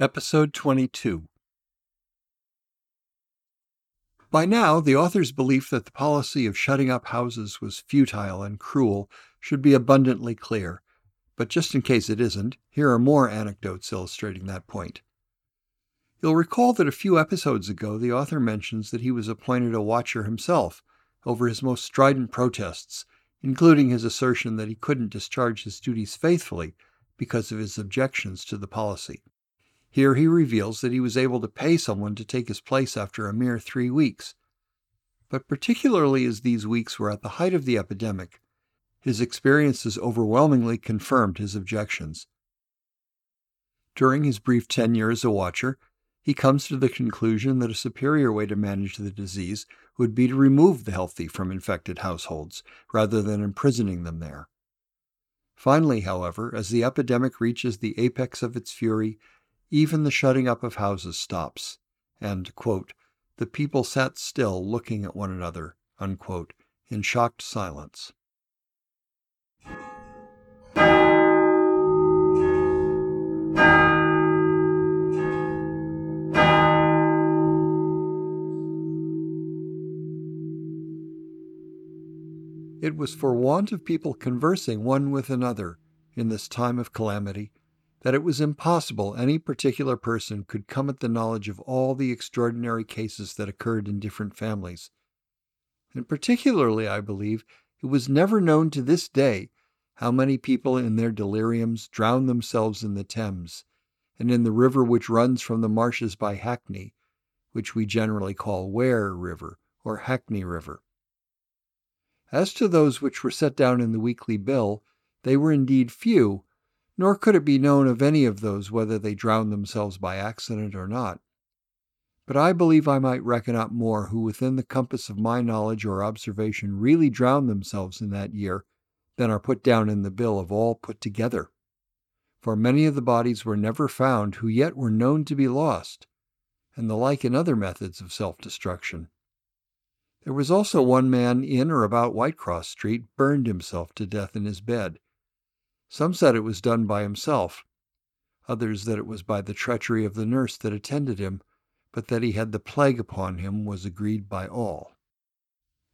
Episode 22 By now, the author's belief that the policy of shutting up houses was futile and cruel should be abundantly clear, but just in case it isn't, here are more anecdotes illustrating that point. You'll recall that a few episodes ago the author mentions that he was appointed a watcher himself over his most strident protests, including his assertion that he couldn't discharge his duties faithfully because of his objections to the policy. Here he reveals that he was able to pay someone to take his place after a mere three weeks. But particularly as these weeks were at the height of the epidemic, his experiences overwhelmingly confirmed his objections. During his brief tenure as a watcher, he comes to the conclusion that a superior way to manage the disease would be to remove the healthy from infected households, rather than imprisoning them there. Finally, however, as the epidemic reaches the apex of its fury, even the shutting up of houses stops, and, quote, the people sat still looking at one another, unquote, in shocked silence. It was for want of people conversing one with another in this time of calamity that it was impossible any particular person could come at the knowledge of all the extraordinary cases that occurred in different families. And particularly, I believe, it was never known to this day how many people in their deliriums drowned themselves in the Thames, and in the river which runs from the marshes by Hackney, which we generally call Ware River or Hackney River. As to those which were set down in the weekly bill, they were indeed few, nor could it be known of any of those whether they drowned themselves by accident or not. But I believe I might reckon up more who, within the compass of my knowledge or observation, really drowned themselves in that year than are put down in the bill of all put together. For many of the bodies were never found who yet were known to be lost, and the like in other methods of self destruction. There was also one man in or about Whitecross Street burned himself to death in his bed some said it was done by himself, others that it was by the treachery of the nurse that attended him, but that he had the plague upon him was agreed by all.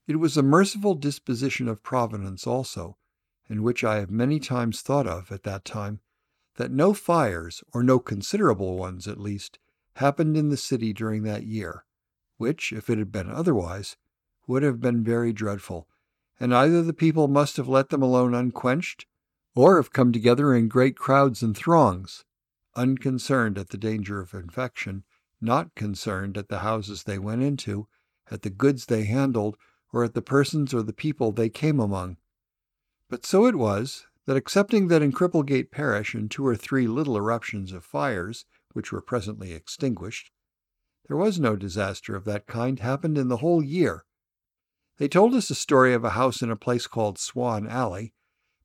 It was a merciful disposition of Providence also, and which I have many times thought of at that time, that no fires, or no considerable ones at least, happened in the city during that year, which, if it had been otherwise, would have been very dreadful, and either the people must have let them alone unquenched, or have come together in great crowds and throngs, unconcerned at the danger of infection, not concerned at the houses they went into, at the goods they handled, or at the persons or the people they came among. But so it was that, excepting that in Cripplegate parish and two or three little eruptions of fires, which were presently extinguished, there was no disaster of that kind happened in the whole year. They told us a story of a house in a place called Swan Alley,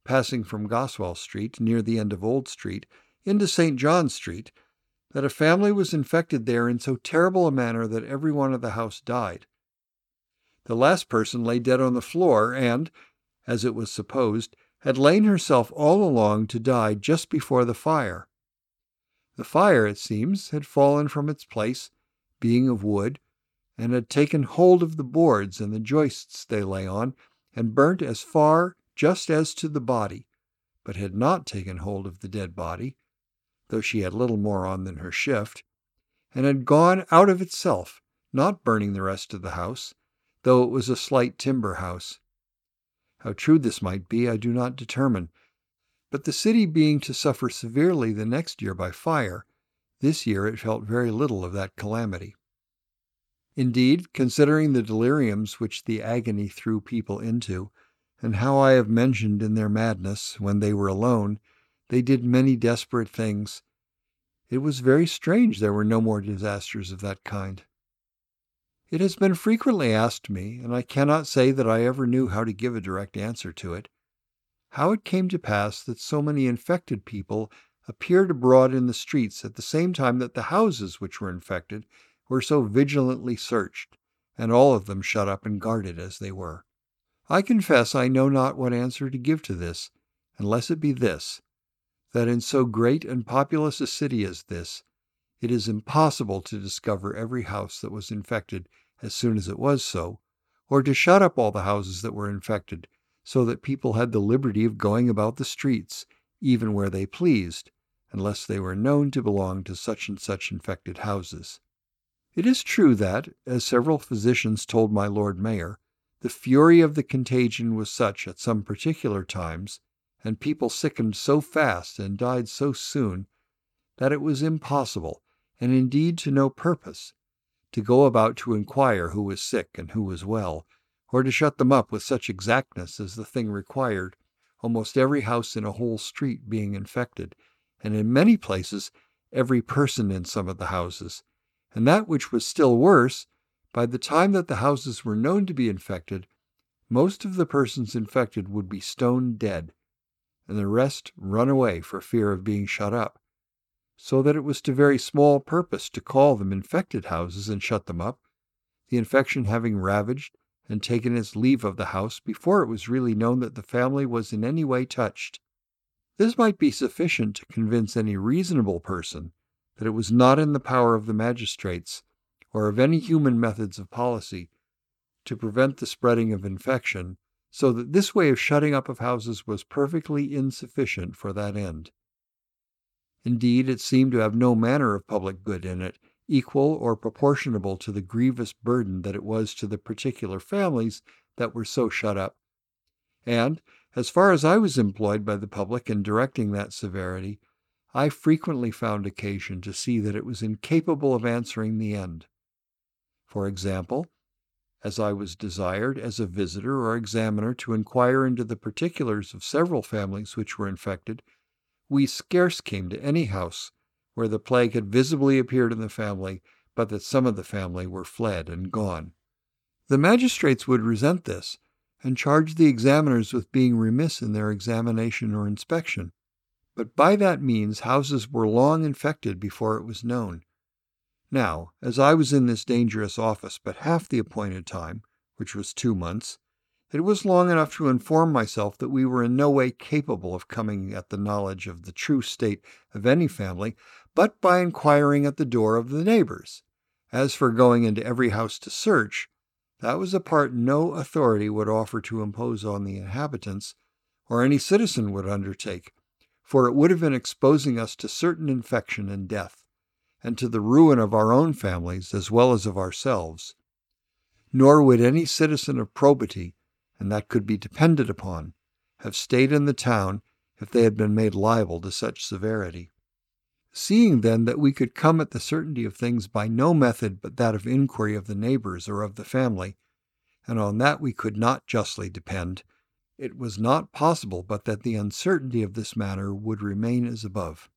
passing from Goswell Street, near the end of Old Street, into St. John Street, that a family was infected there in so terrible a manner that every one of the house died. The last person lay dead on the floor and, as it was supposed, had lain herself all along to die just before the fire. The fire, it seems, had fallen from its place, being of wood, and had taken hold of the boards and the joists they lay on, and burnt as far just as to the body, but had not taken hold of the dead body, though she had little more on than her shift, and had gone out of itself, not burning the rest of the house, though it was a slight timber house. How true this might be, I do not determine, but the city being to suffer severely the next year by fire, this year it felt very little of that calamity. Indeed, considering the deliriums which the agony threw people into, and how I have mentioned in their madness, when they were alone, They did many desperate things. It was very strange there were no more disasters of that kind. It has been frequently asked me, and I cannot say that I ever knew how to give a direct answer to it, how it came to pass that so many infected people appeared abroad in the streets at the same time that the houses which were infected were so vigilantly searched, and all of them shut up and guarded as they were. I confess I know not what answer to give to this, unless it be this that in so great and populous a city as this, it is impossible to discover every house that was infected as soon as it was so, or to shut up all the houses that were infected, so that people had the liberty of going about the streets, even where they pleased, unless they were known to belong to such and such infected houses. It is true that, as several physicians told my Lord Mayor, the fury of the contagion was such at some particular times, and people sickened so fast and died so soon, that it was impossible, and indeed to no purpose, to go about to inquire who was sick and who was well, or to shut them up with such exactness as the thing required, almost every house in a whole street being infected, and in many places every person in some of the houses. And that which was still worse, by the time that the houses were known to be infected, most of the persons infected would be stone dead, and the rest run away for fear of being shut up, so that it was to very small purpose to call them infected houses and shut them up, the infection having ravaged and taken its leave of the house before it was really known that the family was in any way touched. This might be sufficient to convince any reasonable person that it was not in the power of the magistrates or of any human methods of policy to prevent the spreading of infection, so that this way of shutting up of houses was perfectly insufficient for that end. Indeed, it seemed to have no manner of public good in it, equal or proportionable to the grievous burden that it was to the particular families that were so shut up. And, as far as I was employed by the public in directing that severity, I frequently found occasion to see that it was incapable of answering the end. For example, as I was desired as a visitor or examiner to inquire into the particulars of several families which were infected, we scarce came to any house where the plague had visibly appeared in the family, but that some of the family were fled and gone. The magistrates would resent this, and charge the examiners with being remiss in their examination or inspection. But by that means houses were long infected before it was known. Now, as I was in this dangerous office but half the appointed time, which was two months, it was long enough to inform myself that we were in no way capable of coming at the knowledge of the true state of any family but by inquiring at the door of the neighbors. As for going into every house to search, that was a part no authority would offer to impose on the inhabitants, or any citizen would undertake, for it would have been exposing us to certain infection and death and to the ruin of our own families as well as of ourselves. Nor would any citizen of probity, and that could be depended upon, have stayed in the town if they had been made liable to such severity. Seeing then that we could come at the certainty of things by no method but that of inquiry of the neighbors or of the family, and on that we could not justly depend, it was not possible but that the uncertainty of this matter would remain as above.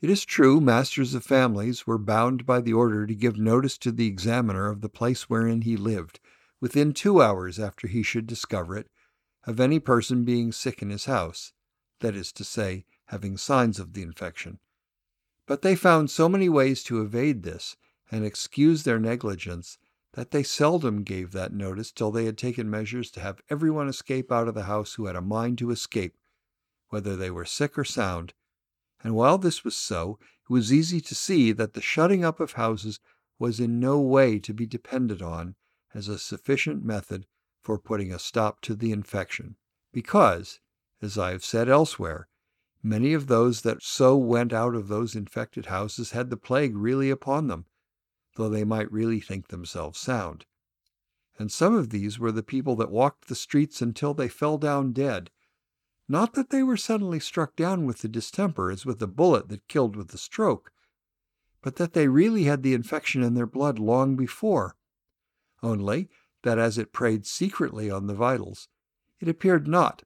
It is true, masters of families were bound by the order to give notice to the examiner of the place wherein he lived, within two hours after he should discover it, of any person being sick in his house, that is to say, having signs of the infection. But they found so many ways to evade this and excuse their negligence that they seldom gave that notice till they had taken measures to have everyone escape out of the house who had a mind to escape, whether they were sick or sound, and while this was so, it was easy to see that the shutting up of houses was in no way to be depended on as a sufficient method for putting a stop to the infection, because, as I have said elsewhere, many of those that so went out of those infected houses had the plague really upon them, though they might really think themselves sound. And some of these were the people that walked the streets until they fell down dead, not that they were suddenly struck down with the distemper as with a bullet that killed with a stroke, but that they really had the infection in their blood long before, only that as it preyed secretly on the vitals, it appeared not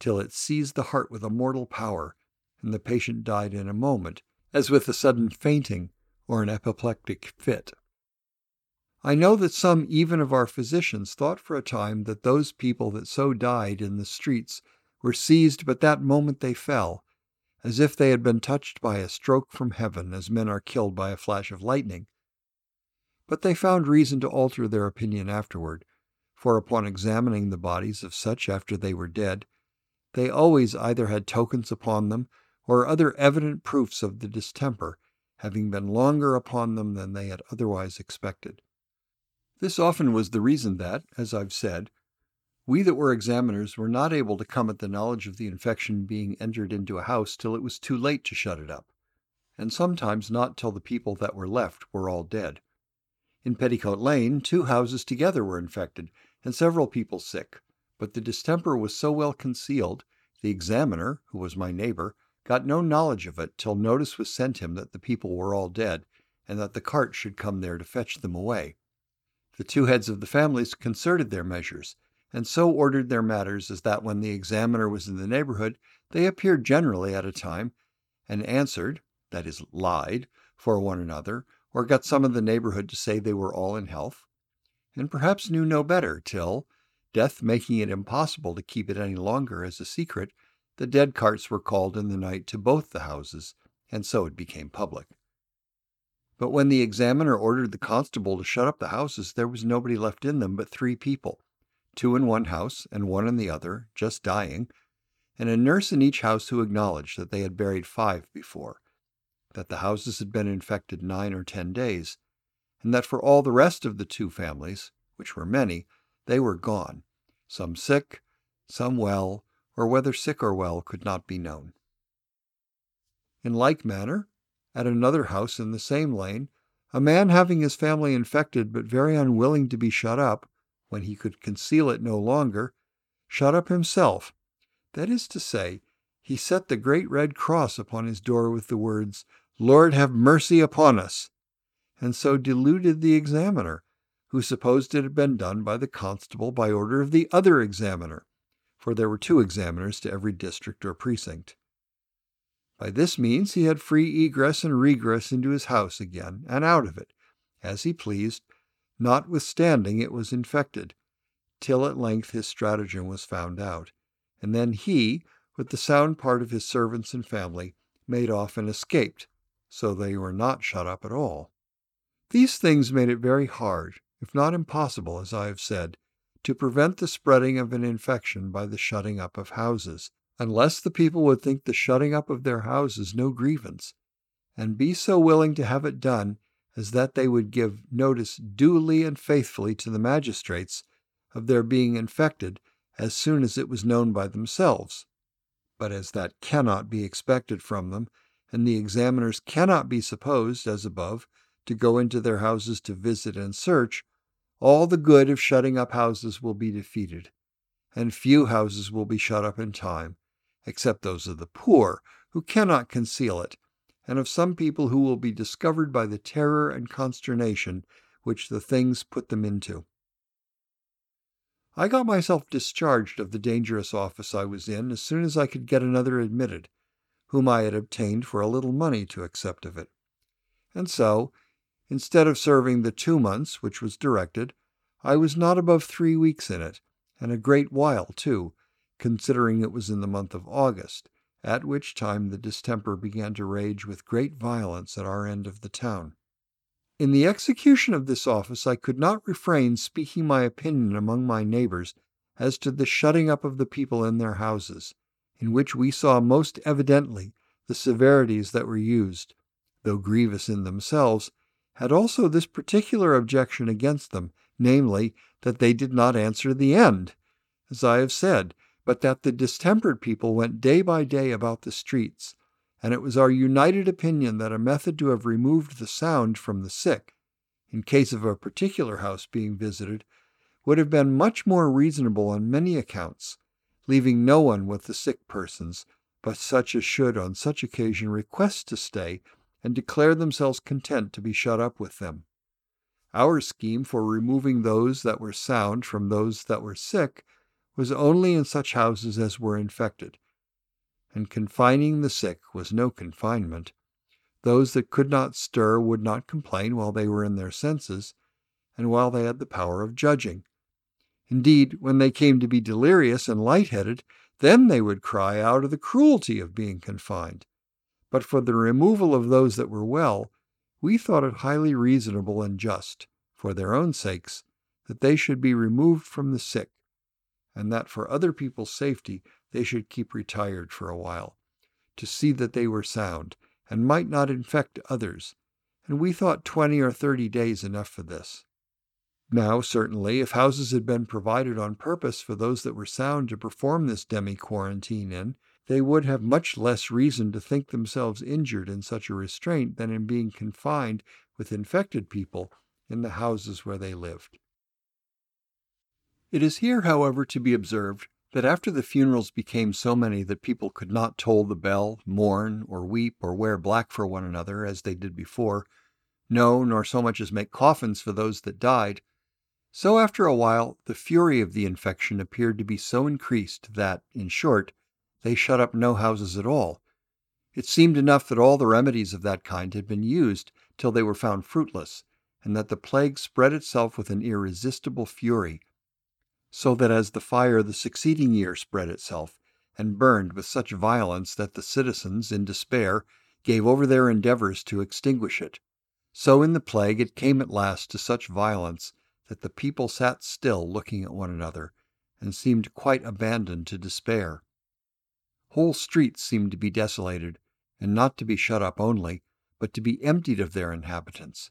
till it seized the heart with a mortal power, and the patient died in a moment, as with a sudden fainting or an apoplectic fit. I know that some even of our physicians thought for a time that those people that so died in the streets were seized but that moment they fell, as if they had been touched by a stroke from heaven, as men are killed by a flash of lightning. But they found reason to alter their opinion afterward, for upon examining the bodies of such after they were dead, they always either had tokens upon them or other evident proofs of the distemper having been longer upon them than they had otherwise expected. This often was the reason that, as I've said, we that were examiners were not able to come at the knowledge of the infection being entered into a house till it was too late to shut it up, and sometimes not till the people that were left were all dead. In Petticoat Lane, two houses together were infected, and several people sick, but the distemper was so well concealed, the examiner, who was my neighbor, got no knowledge of it till notice was sent him that the people were all dead, and that the cart should come there to fetch them away. The two heads of the families concerted their measures, and so ordered their matters as that when the examiner was in the neighborhood, they appeared generally at a time, and answered, that is, lied, for one another, or got some of the neighborhood to say they were all in health, and perhaps knew no better till, death making it impossible to keep it any longer as a secret, the dead carts were called in the night to both the houses, and so it became public. But when the examiner ordered the constable to shut up the houses, there was nobody left in them but three people two in one house and one in the other, just dying, and a nurse in each house who acknowledged that they had buried five before, that the houses had been infected nine or ten days, and that for all the rest of the two families, which were many, they were gone, some sick, some well, or whether sick or well could not be known. In like manner, at another house in the same lane, a man having his family infected but very unwilling to be shut up, when he could conceal it no longer, shut up himself. That is to say, he set the great red cross upon his door with the words, Lord have mercy upon us, and so deluded the examiner, who supposed it had been done by the constable by order of the other examiner, for there were two examiners to every district or precinct. By this means he had free egress and regress into his house again and out of it, as he pleased, notwithstanding it was infected, till at length his stratagem was found out, and then he, with the sound part of his servants and family, made off and escaped, so they were not shut up at all. These things made it very hard, if not impossible, as I have said, to prevent the spreading of an infection by the shutting up of houses, unless the people would think the shutting up of their houses no grievance, and be so willing to have it done as that they would give notice duly and faithfully to the magistrates of their being infected as soon as it was known by themselves. But as that cannot be expected from them, and the examiners cannot be supposed, as above, to go into their houses to visit and search, all the good of shutting up houses will be defeated, and few houses will be shut up in time, except those of the poor, who cannot conceal it, and of some people who will be discovered by the terror and consternation which the things put them into. I got myself discharged of the dangerous office I was in as soon as I could get another admitted, whom I had obtained for a little money to accept of it. And so, Instead of serving the two months which was directed, I was not above three weeks in it, and a great while too, considering it was in the month of August, at which time the distemper began to rage with great violence at our end of the town. In the execution of this office, I could not refrain speaking my opinion among my neighbors as to the shutting up of the people in their houses, in which we saw most evidently the severities that were used, though grievous in themselves, had also this particular objection against them, namely, that they did not answer the end, as I have said, but that the distempered people went day by day about the streets, and it was our united opinion that a method to have removed the sound from the sick, in case of a particular house being visited, would have been much more reasonable on many accounts, leaving no one with the sick persons, but such as should on such occasion request to stay and declare themselves content to be shut up with them. Our scheme for removing those that were sound from those that were sick was only in such houses as were infected. and confining the sick was no confinement. Those that could not stir would not complain while they were in their senses, and while they had the power of judging. Indeed, when they came to be delirious and light-headed, then they would cry out of the cruelty of being confined. But for the removal of those that were well, we thought it highly reasonable and just, for their own sakes, that they should be removed from the sick, and that for other people's safety they should keep retired for a while, to see that they were sound, and might not infect others, and we thought twenty or thirty days enough for this. Now, certainly, if houses had been provided on purpose for those that were sound to perform this demi quarantine in, they would have much less reason to think themselves injured in such a restraint than in being confined with infected people in the houses where they lived. It is here, however, to be observed that after the funerals became so many that people could not toll the bell, mourn, or weep, or wear black for one another as they did before, no, nor so much as make coffins for those that died, so after a while the fury of the infection appeared to be so increased that, in short, they shut up no houses at all. It seemed enough that all the remedies of that kind had been used till they were found fruitless, and that the plague spread itself with an irresistible fury, so that as the fire the succeeding year spread itself, and burned with such violence that the citizens, in despair, gave over their endeavors to extinguish it, so in the plague it came at last to such violence that the people sat still looking at one another and seemed quite abandoned to despair. Whole streets seemed to be desolated, and not to be shut up only, but to be emptied of their inhabitants.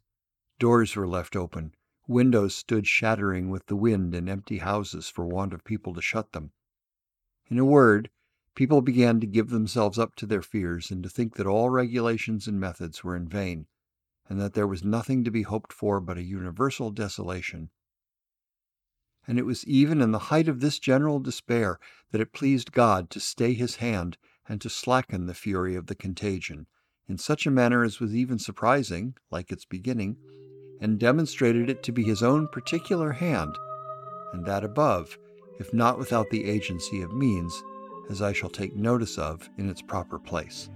Doors were left open, windows stood shattering with the wind in empty houses for want of people to shut them. In a word, people began to give themselves up to their fears and to think that all regulations and methods were in vain, and that there was nothing to be hoped for but a universal desolation. And it was even in the height of this general despair that it pleased God to stay his hand and to slacken the fury of the contagion, in such a manner as was even surprising, like its beginning, and demonstrated it to be his own particular hand, and that above, if not without the agency of means, as I shall take notice of in its proper place.